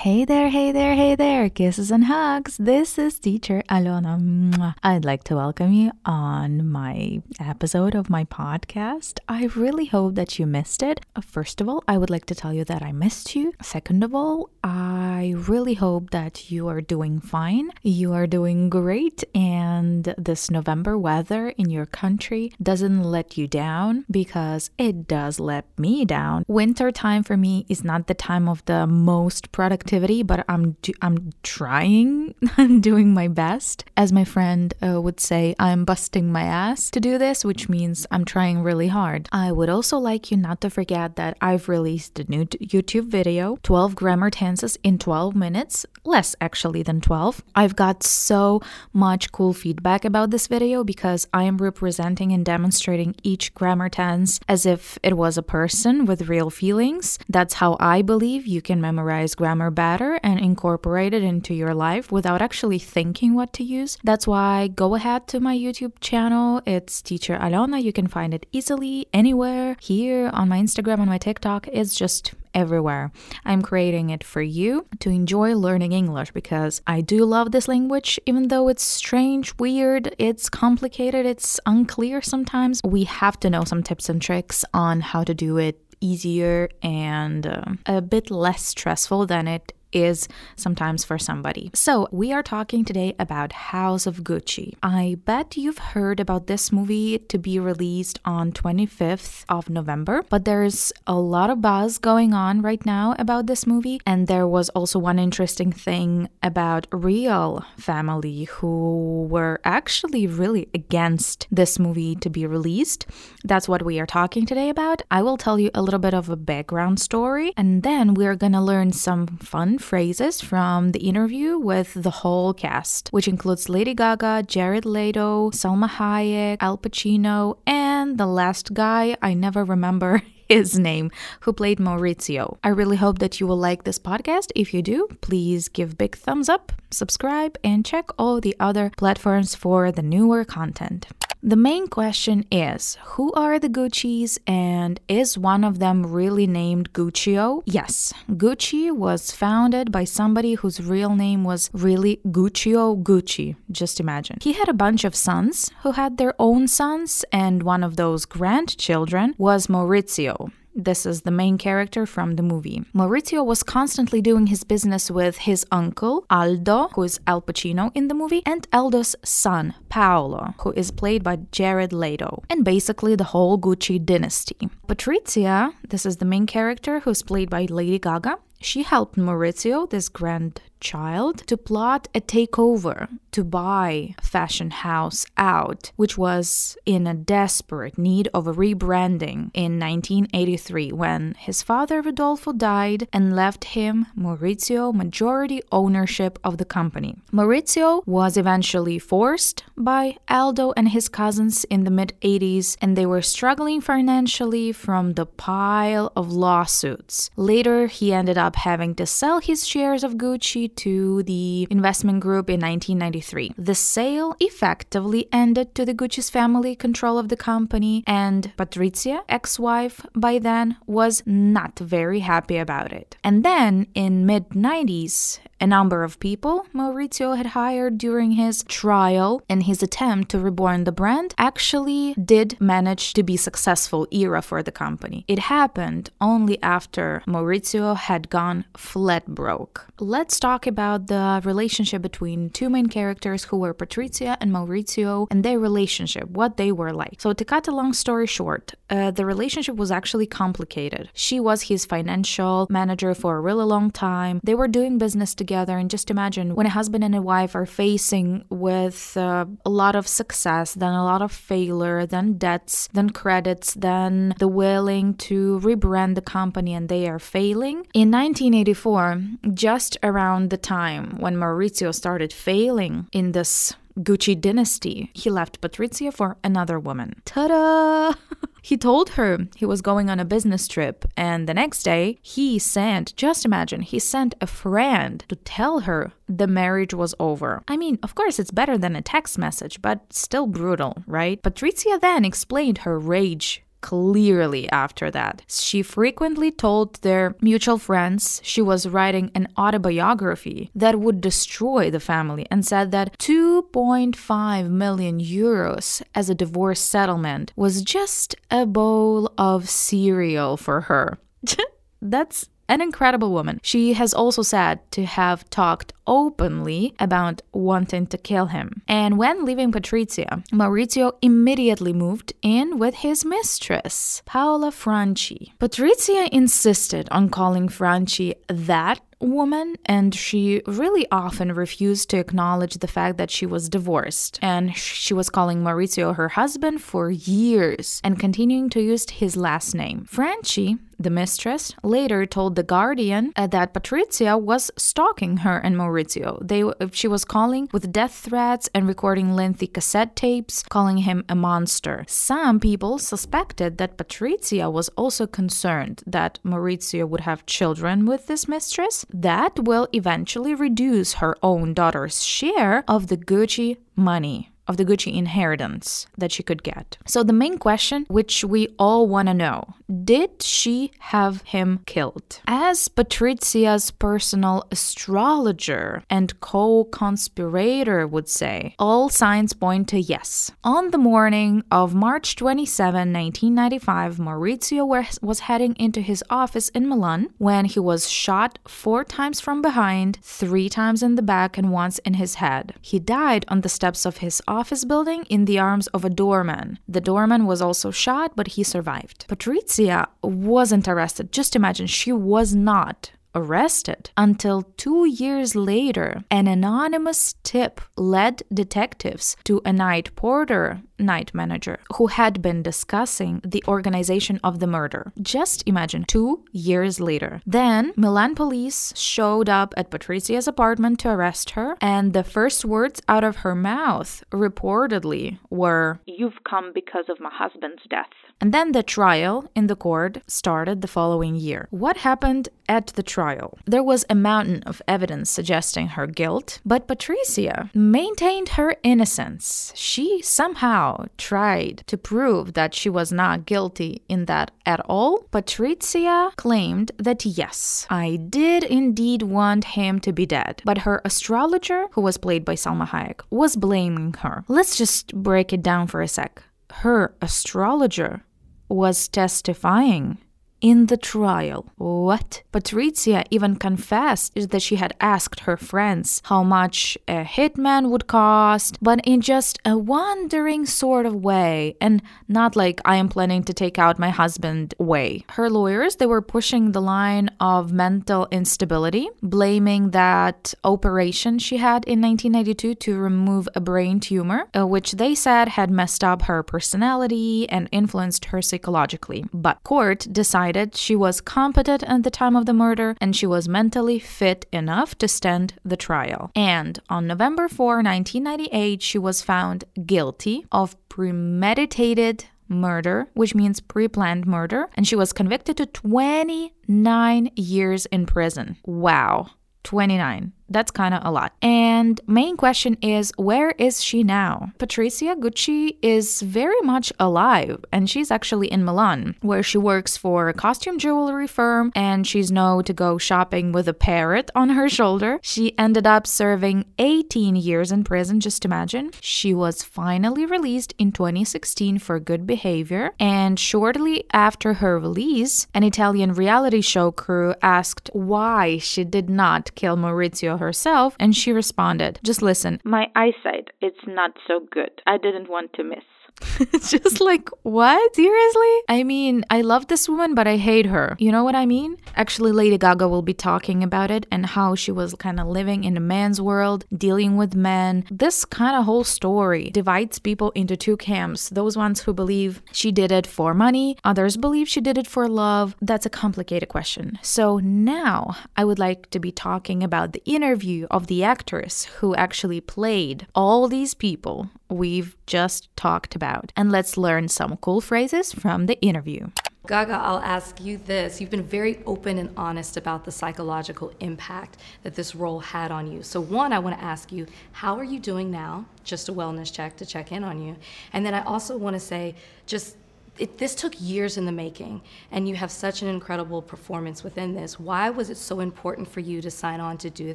Hey there, hey there, hey there. Kisses and hugs. This is teacher Alona. I'd like to welcome you on my episode of my podcast. I really hope that you missed it. Uh, First of all, I would like to tell you that I missed you. Second of all, I really hope that you are doing fine. You are doing great, and this November weather in your country doesn't let you down because it does let me down. Winter time for me is not the time of the most productivity, but I'm do- I'm trying, I'm doing my best. As my friend uh, would say, I'm busting my ass to do this, which means I'm trying really hard. I would also like you not to forget that I've released a new YouTube video, 12 grammar tenses in 12 minutes, less actually than 12. I've got so much cool feedback about this video because I am representing and demonstrating each grammar tense as if it was a person with real feelings. That's how I believe you can memorize grammar and incorporate it into your life without actually thinking what to use. That's why go ahead to my YouTube channel. It's Teacher Alona. You can find it easily anywhere here on my Instagram, on my TikTok. It's just everywhere. I'm creating it for you to enjoy learning English because I do love this language, even though it's strange, weird, it's complicated, it's unclear sometimes. We have to know some tips and tricks on how to do it easier and uh, a bit less stressful than it is sometimes for somebody. So, we are talking today about House of Gucci. I bet you've heard about this movie to be released on 25th of November, but there's a lot of buzz going on right now about this movie and there was also one interesting thing about real family who were actually really against this movie to be released. That's what we are talking today about. I will tell you a little bit of a background story and then we're going to learn some fun phrases from the interview with the whole cast, which includes Lady Gaga, Jared Leto, Salma Hayek, Al Pacino, and the last guy I never remember his name who played Maurizio. I really hope that you will like this podcast. If you do, please give big thumbs up, subscribe, and check all the other platforms for the newer content. The main question is Who are the Gucci's and is one of them really named Guccio? Yes, Gucci was founded by somebody whose real name was really Guccio Gucci. Just imagine. He had a bunch of sons who had their own sons, and one of those grandchildren was Maurizio. This is the main character from the movie. Maurizio was constantly doing his business with his uncle, Aldo, who is Al Pacino in the movie, and Aldo's son, Paolo, who is played by Jared Leto, and basically the whole Gucci dynasty. Patrizia, this is the main character who's played by Lady Gaga, she helped Maurizio, this grandchild, to plot a takeover to buy fashion house out, which was in a desperate need of a rebranding in 1983 when his father Rodolfo died and left him, Maurizio, majority ownership of the company. Maurizio was eventually forced by Aldo and his cousins in the mid 80s, and they were struggling financially from the pile of lawsuits. Later, he ended up having to sell his shares of Gucci to the investment group in 1993. The sale effectively ended to the Gucci's family control of the company, and Patrizia, ex wife by then, was not very happy about it. And then in mid 90s, a number of people Maurizio had hired during his trial and his attempt to reborn the brand actually did manage to be successful era for the company. It happened only after Maurizio had gone flat broke. Let's talk about the relationship between two main characters who were Patrizia and Maurizio and their relationship, what they were like. So to cut a long story short, uh, the relationship was actually complicated. She was his financial manager for a really long time. They were doing business together together and just imagine when a husband and a wife are facing with uh, a lot of success then a lot of failure then debts then credits then the willing to rebrand the company and they are failing. In 1984 just around the time when maurizio started failing in this Gucci dynasty, he left Patrizia for another woman. Ta da! He told her he was going on a business trip, and the next day he sent, just imagine, he sent a friend to tell her the marriage was over. I mean, of course, it's better than a text message, but still brutal, right? Patricia then explained her rage clearly after that. She frequently told their mutual friends she was writing an autobiography that would destroy the family and said that 2.5 million euros as a divorce settlement was just a bowl of cereal for her. That's an incredible woman. She has also said to have talked openly about wanting to kill him. And when leaving Patrizia, Maurizio immediately moved in with his mistress, Paola Franchi. Patrizia insisted on calling Franchi that woman, and she really often refused to acknowledge the fact that she was divorced. And she was calling Maurizio her husband for years and continuing to use his last name. Franchi, the mistress, later told The Guardian uh, that Patrizia was stalking her and Maurizio. They, she was calling with death threats and recording lengthy cassette tapes, calling him a monster. Some people suspected that Patrizia was also concerned that Maurizio would have children with this mistress. That will eventually reduce her own daughter's share of the Gucci money of the Gucci inheritance that she could get. So, the main question, which we all want to know did she have him killed? As Patrizia's personal astrologer and co conspirator would say, all signs point to yes. On the morning of March 27, 1995, Maurizio was heading into his office in Milan when he was shot four times from behind, three times in the back, and once in his head. He died on the steps of his office building in the arms of a doorman. The doorman was also shot, but he survived. Patrizia wasn't arrested. Just imagine, she was not arrested until two years later, an anonymous tip led detectives to a night porter night manager who had been discussing the organization of the murder. Just imagine two years later. Then Milan police showed up at Patrizia's apartment to arrest her, and the first words out of her mouth reportedly were, You've come because of my husband's death. And then the trial in the court started the following year. What happened at the trial? There was a mountain of evidence suggesting her guilt, but Patrizia maintained her innocence. She somehow tried to prove that she was not guilty in that at all. Patrizia claimed that yes, I did indeed want him to be dead, but her astrologer, who was played by Salma Hayek, was blaming her. Let's just break it down for a sec. Her astrologer was testifying in the trial. What? Patrizia even confessed that she had asked her friends how much a hitman would cost, but in just a wandering sort of way, and not like I am planning to take out my husband way. Her lawyers, they were pushing the line of mental instability, blaming that operation she had in 1992 to remove a brain tumor, uh, which they said had messed up her personality and influenced her psychologically. But court decided decided she was competent at the time of the murder and she was mentally fit enough to stand the trial. And on November 4, 1998, she was found guilty of premeditated murder, which means pre planned murder, and she was convicted to 29 years in prison. Wow. 29. That's kind of a lot. And main question is where is she now? Patricia Gucci is very much alive and she's actually in Milan where she works for a costume jewelry firm and she's known to go shopping with a parrot on her shoulder. She ended up serving 18 years in prison, just imagine. She was finally released in 2016 for good behavior and shortly after her release, an Italian reality show crew asked why she did not kill Maurizio herself, and she responded, Just listen, my eyesight, it's not so good. I didn't want to miss. it's just like, what? Seriously? I mean, I love this woman, but I hate her. You know what I mean? Actually, Lady Gaga will be talking about it and how she was kind of living in a man's world, dealing with men. This kind of whole story divides people into two camps those ones who believe she did it for money, others believe she did it for love. That's a complicated question. So now I would like to be talking about the interview of the actress who actually played all these people we've just talked about. And let's learn some cool phrases from the interview. Gaga, I'll ask you this. You've been very open and honest about the psychological impact that this role had on you. So, one, I want to ask you, how are you doing now? Just a wellness check to check in on you. And then I also want to say, just it, this took years in the making, and you have such an incredible performance within this. Why was it so important for you to sign on to do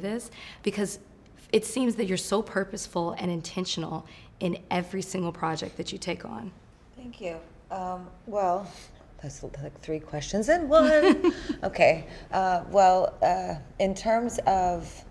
this? Because it seems that you're so purposeful and intentional in every single project that you take on. Thank you. Um, well, that's like three questions in one. okay. Uh, well, uh, in terms of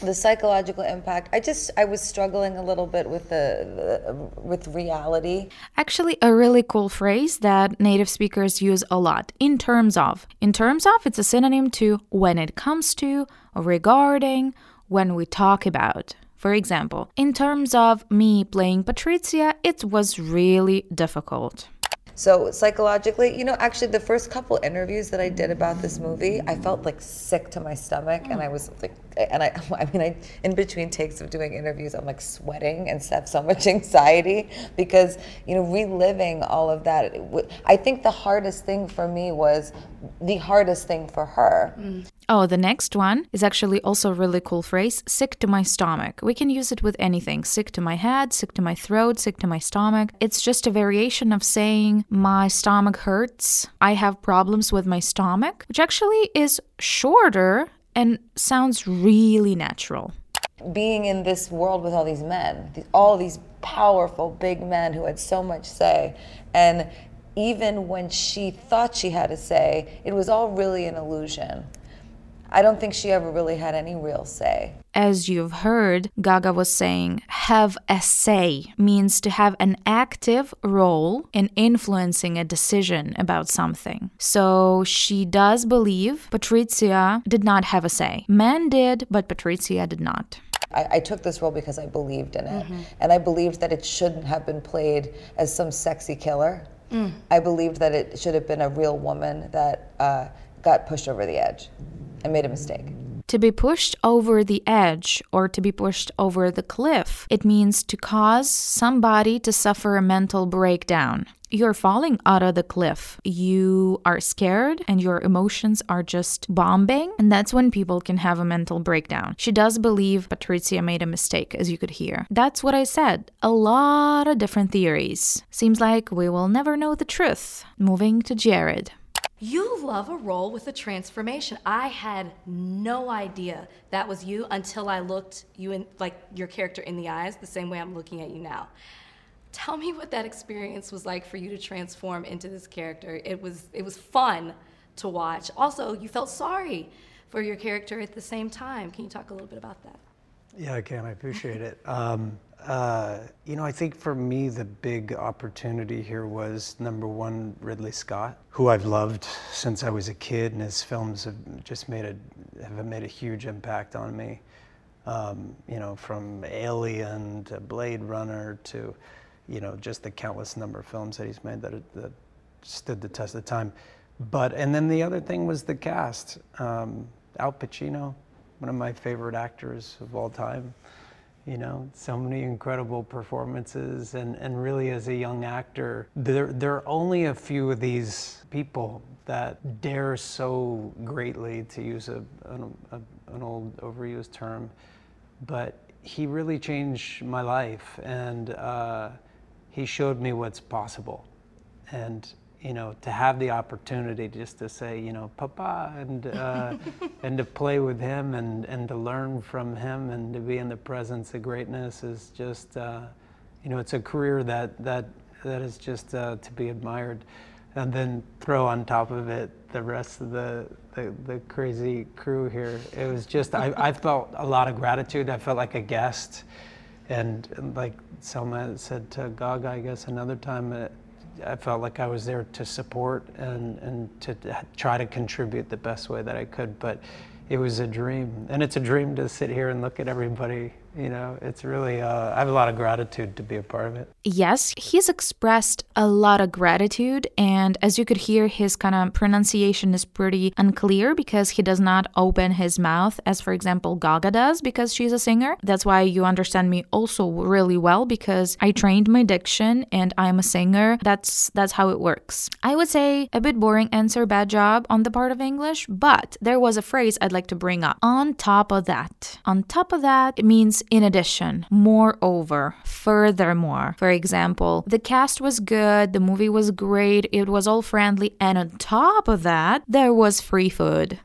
the psychological impact i just i was struggling a little bit with the, the, with reality actually a really cool phrase that native speakers use a lot in terms of in terms of it's a synonym to when it comes to regarding when we talk about for example in terms of me playing patricia it was really difficult so psychologically, you know, actually the first couple interviews that I did about this movie, I felt like sick to my stomach, and I was like, and I, I mean, I in between takes of doing interviews, I'm like sweating and have so much anxiety because you know reliving all of that. I think the hardest thing for me was the hardest thing for her. Mm. Oh, the next one is actually also a really cool phrase sick to my stomach. We can use it with anything sick to my head, sick to my throat, sick to my stomach. It's just a variation of saying my stomach hurts. I have problems with my stomach, which actually is shorter and sounds really natural. Being in this world with all these men, all these powerful big men who had so much say, and even when she thought she had a say, it was all really an illusion. I don't think she ever really had any real say. As you've heard, Gaga was saying, have a say means to have an active role in influencing a decision about something. So she does believe Patricia did not have a say. Men did, but Patricia did not. I, I, took this role because I believed in it. Mm-hmm. And I believed that it shouldn't have been played as some sexy killer. Mm. I believed that it should have been a real woman that uh, got pushed over the edge and made a mistake. To be pushed over the edge or to be pushed over the cliff, it means to cause somebody to suffer a mental breakdown. You're falling out of the cliff. You are scared and your emotions are just bombing, and that's when people can have a mental breakdown. She does believe Patricia made a mistake, as you could hear. That's what I said. A lot of different theories. Seems like we will never know the truth. Moving to Jared. You love a role with a transformation. I had no idea that was you until I looked you in like your character in the eyes the same way I'm looking at you now. Tell me what that experience was like for you to transform into this character. It was it was fun to watch. Also, you felt sorry for your character at the same time. Can you talk a little bit about that? Yeah, I can. I appreciate it. Um, uh, you know, I think for me, the big opportunity here was number one, Ridley Scott, who I've loved since I was a kid, and his films have just made a have made a huge impact on me. Um, you know, from Alien to Blade Runner to, you know, just the countless number of films that he's made that, that stood the test of time. But and then the other thing was the cast. Um, Al Pacino, one of my favorite actors of all time. You know so many incredible performances and, and really as a young actor there, there are only a few of these people that dare so greatly to use a, an, a, an old overused term but he really changed my life and uh, he showed me what's possible. And you know, to have the opportunity just to say, you know, Papa, and uh, and to play with him and and to learn from him and to be in the presence of greatness is just, uh, you know, it's a career that that that is just uh, to be admired, and then throw on top of it the rest of the the, the crazy crew here. It was just I, I felt a lot of gratitude. I felt like a guest. And, and like Salma said to Gaga, I guess another time, uh, I felt like I was there to support and, and to try to contribute the best way that I could. But it was a dream. And it's a dream to sit here and look at everybody you know it's really uh, i have a lot of gratitude to be a part of it. Yes he's expressed a lot of gratitude and as you could hear his kind of pronunciation is pretty unclear because he does not open his mouth as for example gaga does because she's a singer. That's why you understand me also really well because i trained my diction and i'm a singer. That's that's how it works. I would say a bit boring answer bad job on the part of english but there was a phrase i'd like to bring up. On top of that on top of that it means in addition, moreover, furthermore. For example, the cast was good, the movie was great, it was all friendly, and on top of that, there was free food.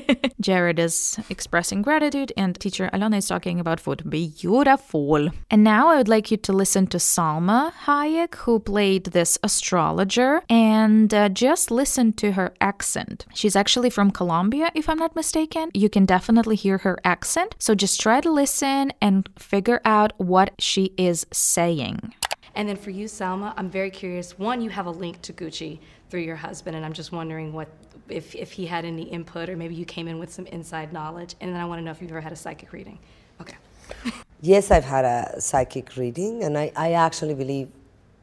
Jared is expressing gratitude, and teacher Alona is talking about food. Beautiful. And now I would like you to listen to Salma Hayek, who played this astrologer, and uh, just listen to her accent. She's actually from Colombia, if I'm not mistaken. You can definitely hear her accent. So just try to listen and figure out what she is saying. And then for you, Salma, I'm very curious. One, you have a link to Gucci through your husband, and I'm just wondering what if, if he had any input or maybe you came in with some inside knowledge. And then I want to know if you've ever had a psychic reading. Okay. Yes, I've had a psychic reading, and I, I actually believe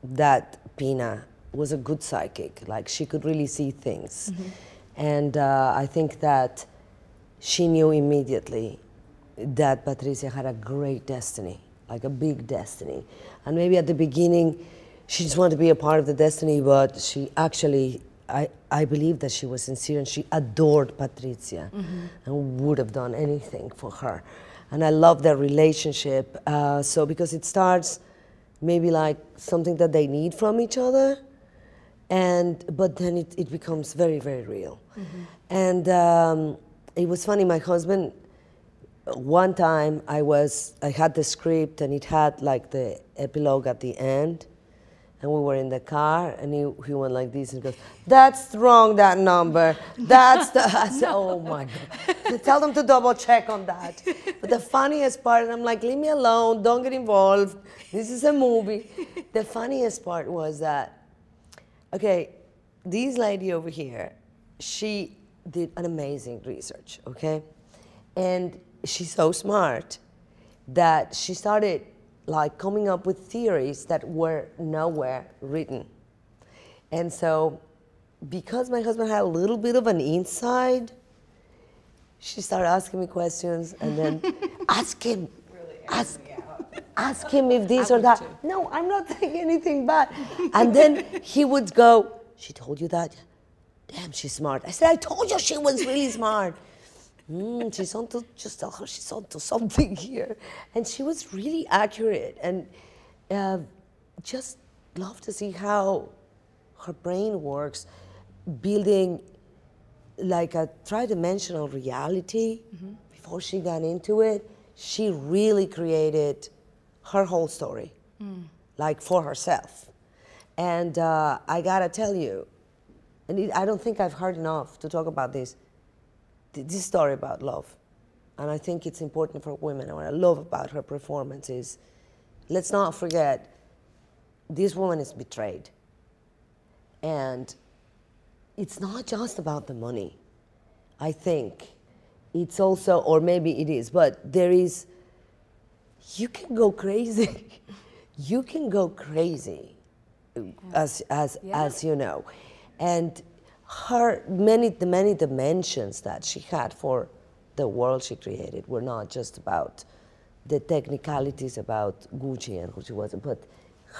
that Pina was a good psychic. Like, she could really see things. And uh, I think that she knew immediately that Patricia had a great destiny, like a big destiny. And maybe at the beginning, she just wanted to be a part of the destiny, but she actually, I, I believe that she was sincere and she adored Patricia and would have done anything for her. And I love their relationship. Uh, so, because it starts maybe like something that they need from each other, and but then it, it becomes very, very real. And um, it was funny, my husband one time I was I had the script and it had like the epilogue at the end and we were in the car and he, he went like this and goes that's wrong that number. That's the I said oh my god. Tell them to double check on that. But the funniest part and I'm like leave me alone. Don't get involved. This is a movie. The funniest part was that okay this lady over here she did an amazing research okay? And she's so smart that she started like coming up with theories that were nowhere written. And so because my husband had a little bit of an inside, she started asking me questions and then ask him ask, ask him if this or that. No, I'm not saying anything bad. And then he would go, She told you that? Damn, she's smart. I said, I told you she was really smart. Mm, she's onto, just tell her she's onto something here. And she was really accurate and uh, just love to see how her brain works, building like a tri-dimensional reality before she got into it. She really created her whole story, like for herself. And uh, I gotta tell you, and it, I don't think I've heard enough to talk about this th- this story about love. And I think it's important for women. And what I love about her performance is let's not forget this woman is betrayed. And it's not just about the money. I think it's also, or maybe it is, but there is, you can go crazy. you can go crazy, as, as, as you know. And her many the many dimensions that she had for the world she created were not just about the technicalities about Gucci and who she was, but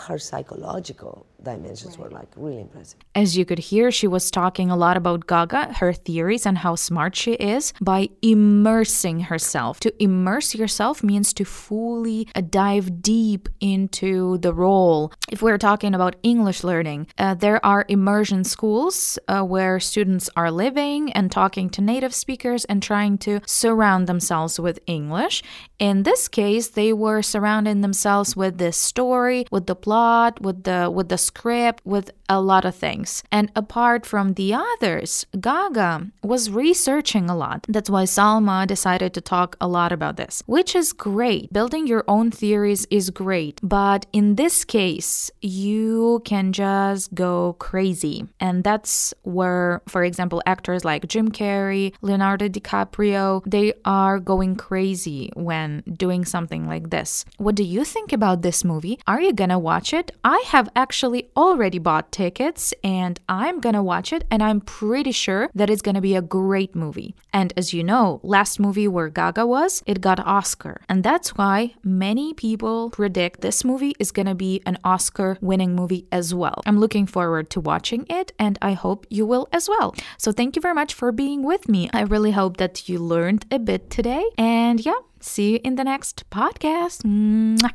her psychological dimensions were like really impressive. As you could hear, she was talking a lot about Gaga, her theories, and how smart she is by immersing herself. To immerse yourself means to fully dive deep into the role. If we're talking about English learning, uh, there are immersion schools uh, where students are living and talking to native speakers and trying to surround themselves with English. In this case, they were surrounding themselves with this story, with the plot, with the with the script, with a lot of things. And apart from the others, Gaga was researching a lot. That's why Salma decided to talk a lot about this, which is great. Building your own theories is great, but in this case, you can just go crazy. And that's where, for example, actors like Jim Carrey, Leonardo DiCaprio, they are going crazy when doing something like this. What do you think about this movie? Are you gonna watch it? I have actually already bought tickets tickets and I'm gonna watch it, and I'm pretty sure that it's gonna be a great movie. And as you know, last movie where Gaga was, it got Oscar. And that's why many people predict this movie is gonna be an Oscar winning movie as well. I'm looking forward to watching it, and I hope you will as well. So thank you very much for being with me. I really hope that you learned a bit today. And yeah, see you in the next podcast. Mwah.